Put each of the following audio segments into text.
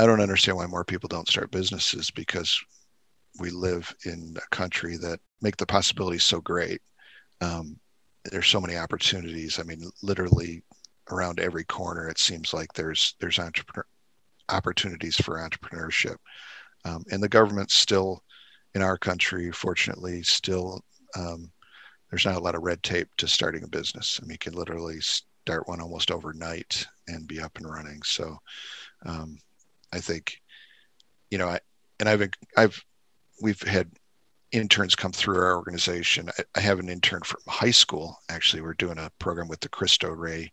I don't understand why more people don't start businesses because we live in a country that make the possibilities so great. Um, there's so many opportunities. I mean, literally around every corner, it seems like there's there's entrepreneur opportunities for entrepreneurship, um, and the government still, in our country, fortunately, still um, there's not a lot of red tape to starting a business. I mean, you can literally start one almost overnight and be up and running. So. Um, I think, you know, I, and I've, I've, we've had interns come through our organization. I, I have an intern from high school. Actually, we're doing a program with the Cristo Rey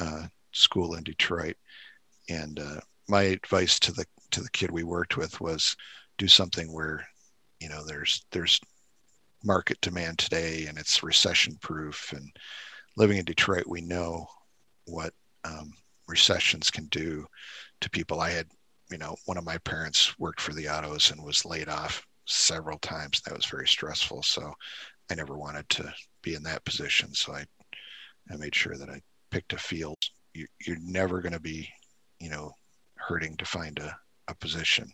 uh, School in Detroit, and uh, my advice to the to the kid we worked with was do something where, you know, there's there's market demand today, and it's recession proof. And living in Detroit, we know what um, recessions can do to people. I had you know, one of my parents worked for the autos and was laid off several times. That was very stressful. So I never wanted to be in that position. So I, I made sure that I picked a field. You, you're never going to be, you know, hurting to find a, a position.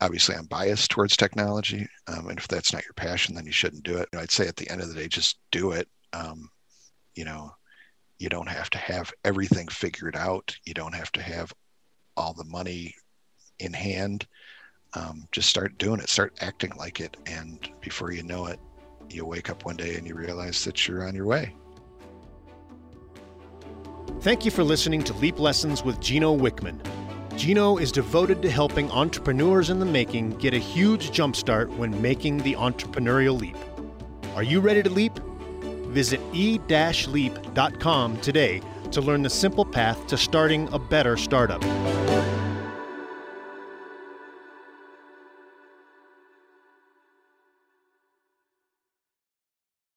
Obviously, I'm biased towards technology. Um, and if that's not your passion, then you shouldn't do it. You know, I'd say at the end of the day, just do it. Um, you know, you don't have to have everything figured out. You don't have to have all the money in hand. Um, just start doing it, start acting like it. And before you know it, you wake up one day and you realize that you're on your way. Thank you for listening to Leap Lessons with Gino Wickman. Gino is devoted to helping entrepreneurs in the making get a huge jumpstart when making the entrepreneurial leap. Are you ready to leap? Visit e-leap.com today to learn the simple path to starting a better startup.